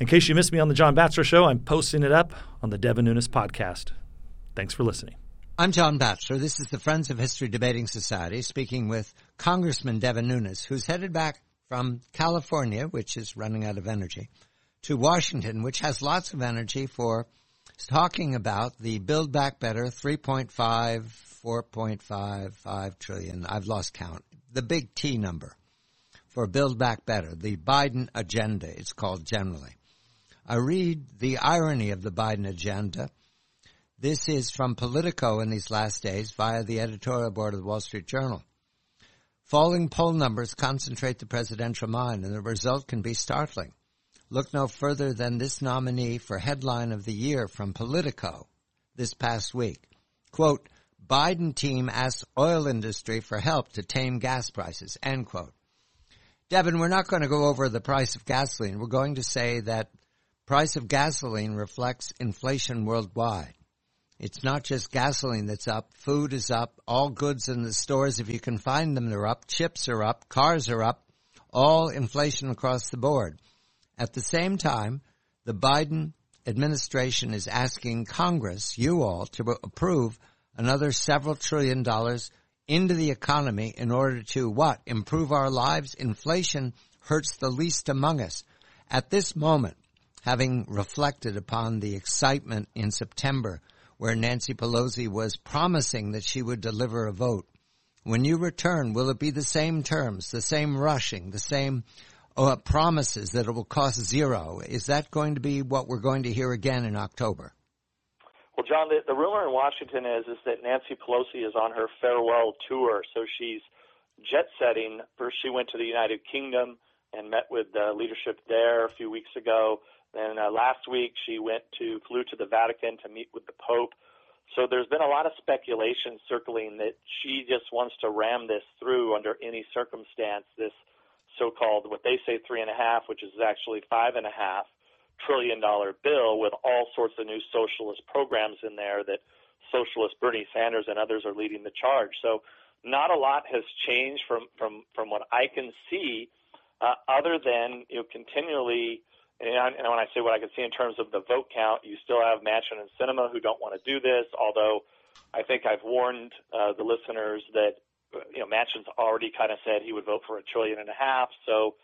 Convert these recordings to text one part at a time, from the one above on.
In case you missed me on the John Batchelor Show, I'm posting it up on the Devin Nunes podcast. Thanks for listening. I'm John Batchelor. This is the Friends of History Debating Society speaking with Congressman Devin Nunes, who's headed back from California, which is running out of energy, to Washington, which has lots of energy for talking about the Build Back Better 3.5, 4.55 trillion. I've lost count. The big T number for Build Back Better, the Biden agenda, it's called generally. I read the irony of the Biden agenda. This is from Politico in these last days via the editorial board of the Wall Street Journal. Falling poll numbers concentrate the presidential mind, and the result can be startling. Look no further than this nominee for headline of the year from Politico this past week. Quote, Biden team asks oil industry for help to tame gas prices, end quote. Devin, we're not going to go over the price of gasoline. We're going to say that Price of gasoline reflects inflation worldwide. It's not just gasoline that's up. Food is up. All goods in the stores, if you can find them, they're up. Chips are up. Cars are up. All inflation across the board. At the same time, the Biden administration is asking Congress, you all, to approve another several trillion dollars into the economy in order to what? Improve our lives? Inflation hurts the least among us. At this moment, having reflected upon the excitement in September where Nancy Pelosi was promising that she would deliver a vote. When you return, will it be the same terms, the same rushing, the same uh, promises that it will cost zero? Is that going to be what we're going to hear again in October? Well, John, the, the rumor in Washington is is that Nancy Pelosi is on her farewell tour, so she's jet setting. First, she went to the United Kingdom and met with the leadership there a few weeks ago. And uh, last week she went to flew to the Vatican to meet with the Pope. So there's been a lot of speculation circling that she just wants to ram this through under any circumstance. This so-called what they say three and a half, which is actually five and a half trillion dollar bill with all sorts of new socialist programs in there that socialist Bernie Sanders and others are leading the charge. So not a lot has changed from from from what I can see, uh, other than you know continually and, and when I say what I can see in terms of the vote count, you still have Manchin and Sinema who don't want to do this. Although I think I've warned uh, the listeners that you know Manchin's already kind of said he would vote for a trillion and a half. So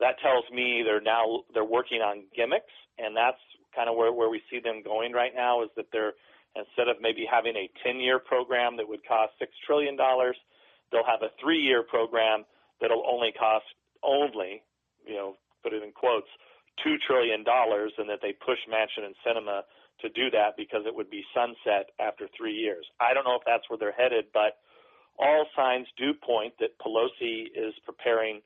that tells me they're now they're working on gimmicks, and that's kind of where where we see them going right now. Is that they're instead of maybe having a 10-year program that would cost six trillion dollars, they'll have a three-year program that'll only cost only you know put it in quotes two trillion dollars, and that they push Manchin and Sinema to do that because it would be sunset after three years. I don't know if that's where they're headed, but all signs do point that Pelosi is preparing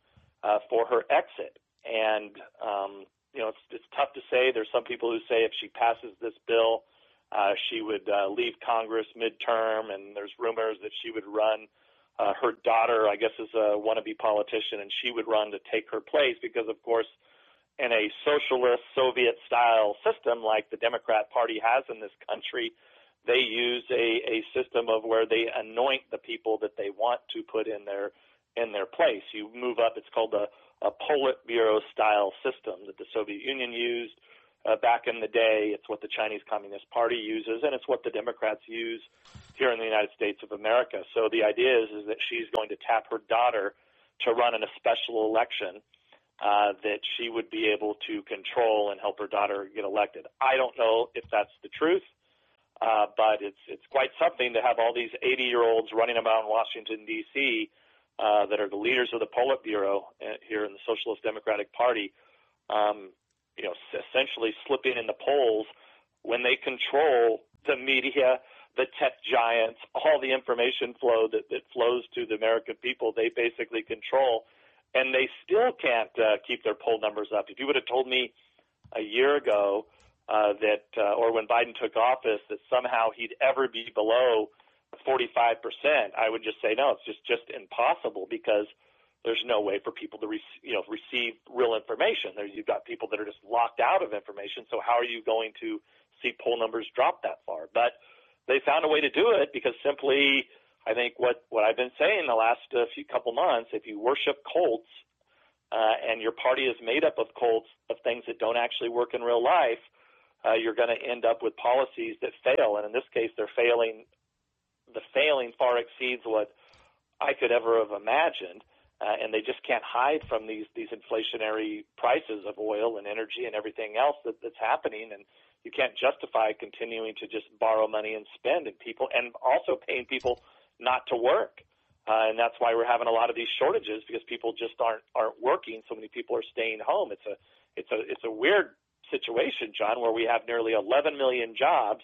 uh, for her exit. And um, you know, it's, it's tough to say. There's some people who say if she passes this bill, uh, she would uh, leave Congress midterm, and there's rumors that she would run. Uh, her daughter, I guess, is a wannabe politician, and she would run to take her place because, of course, in a socialist Soviet style system like the Democrat Party has in this country, they use a, a system of where they anoint the people that they want to put in their in their place. You move up. It's called a, a Politburo style system that the Soviet Union used uh, back in the day. It's what the Chinese Communist Party uses, and it's what the Democrats use here in the United States of America. So the idea is is that she's going to tap her daughter to run in a special election uh, that she would be able to control and help her daughter get elected. I don't know if that's the truth, uh, but it's it's quite something to have all these 80 year olds running about in Washington D.C. Uh, that are the leaders of the Politburo uh, here in the Socialist Democratic Party. Um, you know, essentially slipping in the polls when they control the media, the tech giants, all the information flow that, that flows to the American people. They basically control and they still can't uh, keep their poll numbers up. If you would have told me a year ago uh, that, uh, or when Biden took office, that somehow he'd ever be below 45 percent, I would just say no. It's just just impossible because there's no way for people to re- you know receive real information. There, you've got people that are just locked out of information. So how are you going to see poll numbers drop that far? But they found a way to do it because simply I think what what I've been saying the last uh, few couple months, if you worship cults, uh, and your party is made up of cults of things that don't actually work in real life, uh, you're going to end up with policies that fail. And in this case, they're failing. The failing far exceeds what I could ever have imagined. Uh, and they just can't hide from these these inflationary prices of oil and energy and everything else that, that's happening. And you can't justify continuing to just borrow money and spend and people and also paying people not to work. Uh, and that's why we're having a lot of these shortages because people just aren't aren't working. So many people are staying home. It's a it's a it's a weird situation, John, where we have nearly 11 million jobs.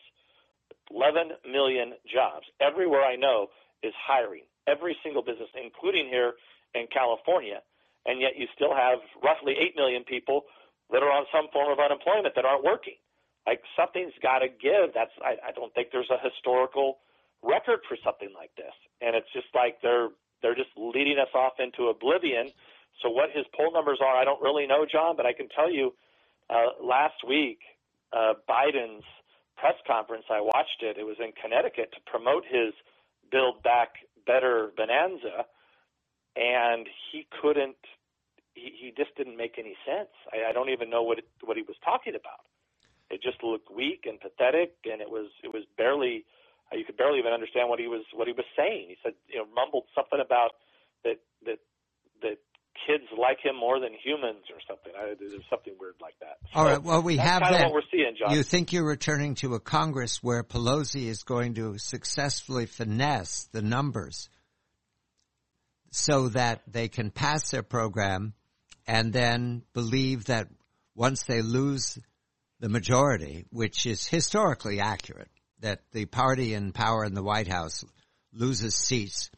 11 million jobs. Everywhere I know is hiring. Every single business, including here in California, and yet you still have roughly 8 million people that are on some form of unemployment that aren't working. Like something's got to give. That's I, I don't think there's a historical record for something like this, and it's just like they're they're just leading us off into oblivion. So what his poll numbers are, I don't really know, John, but I can tell you, uh, last week uh, Biden's press conference, I watched it. It was in Connecticut to promote his Build Back Better Bonanza, and he couldn't. He, he just didn't make any sense. I, I don't even know what it, what he was talking about. It just looked weak and pathetic, and it was it was barely. Uh, you could barely even understand what he was what he was saying. He said, you know, mumbled something about that that that kids like him more than humans or something. I, there's something weird like that. So All right. Well, we have kind that. of what we're seeing, John. You think you're returning to a Congress where Pelosi is going to successfully finesse the numbers so that they can pass their program and then believe that once they lose the majority, which is historically accurate, that the party in power in the White House loses seats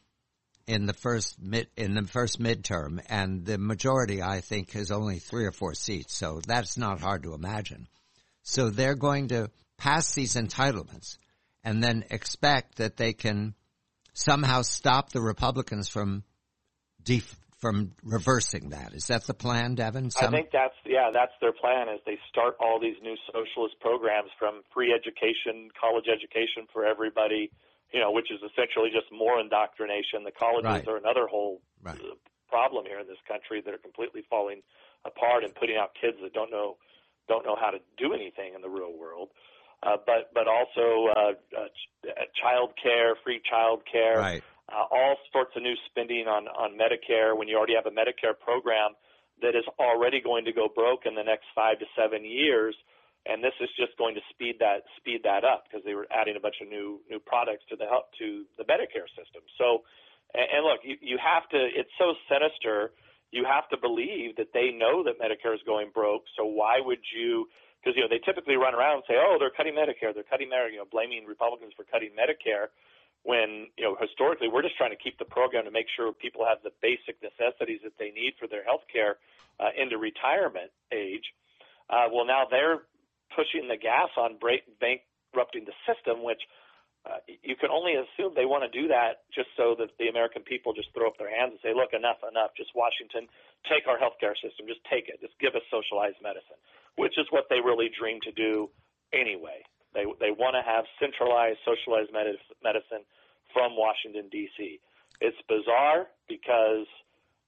in the first mid in the first midterm, and the majority, I think, is only three or four seats. So that's not hard to imagine. So they're going to pass these entitlements and then expect that they can somehow stop the Republicans from def- from reversing that. Is that the plan, Devin? I think that's yeah, that's their plan. Is they start all these new socialist programs from free education, college education for everybody, you know, which is essentially just more indoctrination. The colleges Right. are another whole Right. uh, problem here in this country that are completely falling apart and putting out kids that don't know don't know how to do anything in the real world. Uh, but but also uh, uh, ch- uh, child care, free child care, right. Uh, all sorts of new spending on on Medicare when you already have a Medicare program that is already going to go broke in the next five to seven years, and this is just going to speed that speed that up because they were adding a bunch of new new products to the help to the Medicare system. So, and, and look, you, you have to. It's so sinister. You have to believe that they know that Medicare is going broke. So why would you? Because you know they typically run around and say, "Oh, they're cutting Medicare. They're cutting Medicare." You know, blaming Republicans for cutting Medicare when you know historically we're just trying to keep the program to make sure people have the basic necessities that they need for their health care uh, into retirement age. Uh, well, now they're pushing the gas on break, bankrupting the system, which uh, you can only assume they want to do that just so that the American people just throw up their hands and say, "Look, enough, enough. Just Washington, take our healthcare system. Just take it. Just give us socialized medicine," which is what they really dream to do anyway. They they want to have centralized socialized medicine from Washington D.C. It's bizarre because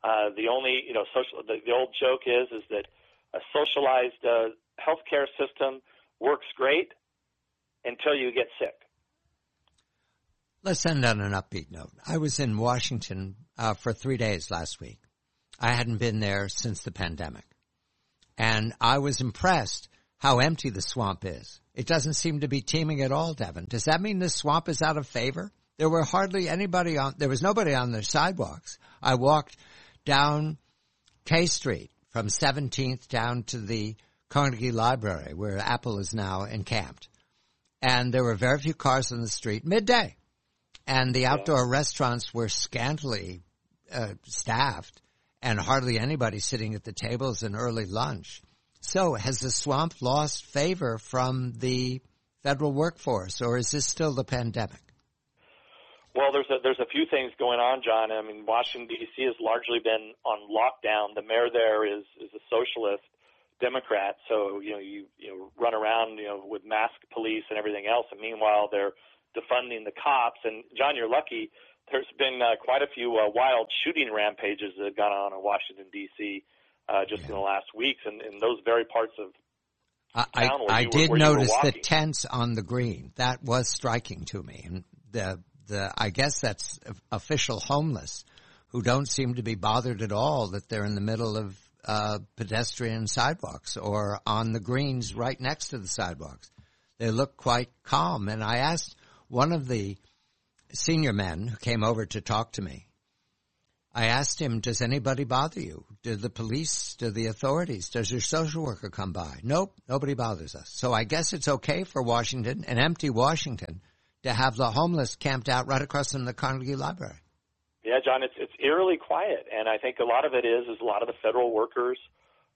uh, the only you know social the, the old joke is is that a socialized uh, healthcare system works great until you get sick. Let's end on an upbeat note. I was in Washington uh, for three days last week. I hadn't been there since the pandemic. And I was impressed how empty the swamp is. It doesn't seem to be teeming at all, Devin. Does that mean the swamp is out of favor? There were hardly anybody on, there was nobody on the sidewalks. I walked down K Street from 17th down to the Carnegie Library where Apple is now encamped. And there were very few cars on the street midday and the outdoor restaurants were scantily uh, staffed and hardly anybody sitting at the tables in early lunch. So has the swamp lost favor from the federal workforce or is this still the pandemic? Well, there's a, there's a few things going on, John. I mean, Washington D.C. has largely been on lockdown. The mayor there is is a socialist Democrat, so you know you you know run around you know with mask police and everything else, and meanwhile they're defunding the cops. And John, you're lucky. There's been uh, quite a few uh, wild shooting rampages that have gone on in Washington D.C. uh, just Yeah. in the last weeks, and in those very parts of I, I, I were- did where you were notice the tents on the green. That was striking to me. And the the I guess that's official homeless who don't seem to be bothered at all that they're in the middle of uh, pedestrian sidewalks or on the greens right next to the sidewalks. They look quite calm. And I asked one of the senior men who came over to talk to me. I asked him, does anybody bother you? Do the police, do the authorities, does your social worker come by? Nope, nobody bothers us. So I guess it's okay for Washington, an empty Washington, to have the homeless camped out right across from the Carnegie Library. Yeah, John, it's it's eerily quiet, and I think a lot of it is is a lot of the federal workers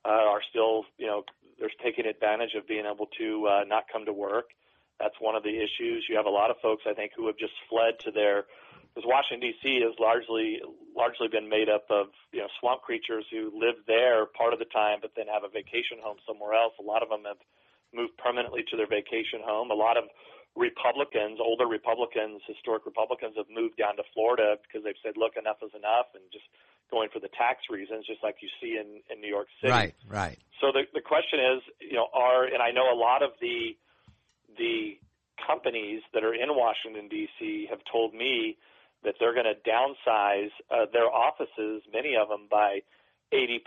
uh, are still, you know, they're taking advantage of being able to uh, not come to work. That's one of the issues. You have a lot of folks, I think, who have just fled to their because Washington D.C. has largely largely been made up of you know swamp creatures who live there part of the time, but then have a vacation home somewhere else. A lot of them have moved permanently to their vacation home. A lot of Republicans, older Republicans, historic Republicans, have moved down to Florida because they've said, "Look, enough is enough," and just going for the tax reasons, just like you see in in New York City. Right, right. So the the question is, you know, are and I know a lot of the the companies that are in Washington D.C. have told me that they're going to downsize uh, their offices, many of them by 80%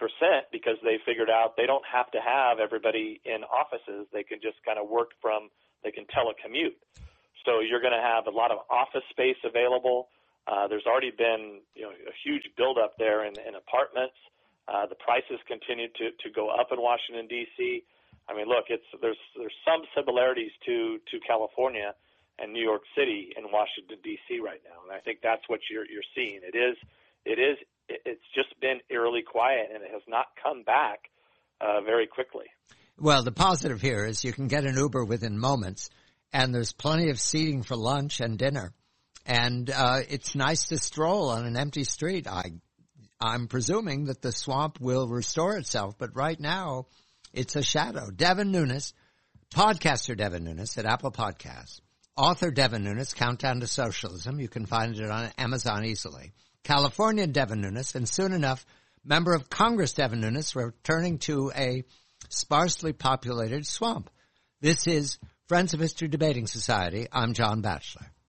because they figured out they don't have to have everybody in offices. They can just kind of work from, they can telecommute. So you're going to have a lot of office space available. Uh, there's already been, you know, a huge buildup there in, in apartments. Uh, the prices continue to, to go up in Washington D.C. I mean, look, it's there's there's some similarities to to California and New York City and Washington D.C. right now, and I think that's what you're you're seeing. It is it is it's just been eerily quiet, and it has not come back uh, very quickly. Well, the positive here is you can get an Uber within moments, and there's plenty of seating for lunch and dinner, and uh, it's nice to stroll on an empty street. I, I'm presuming that the swamp will restore itself, but right now, it's a shadow. Devin Nunes, podcaster Devin Nunes at Apple Podcasts, author Devin Nunes, Countdown to Socialism. You can find it on Amazon easily. Californian Devin Nunes, and soon enough, member of Congress Devin Nunes, returning to a sparsely populated swamp. This is Friends of History Debating Society. I'm John Batchelor.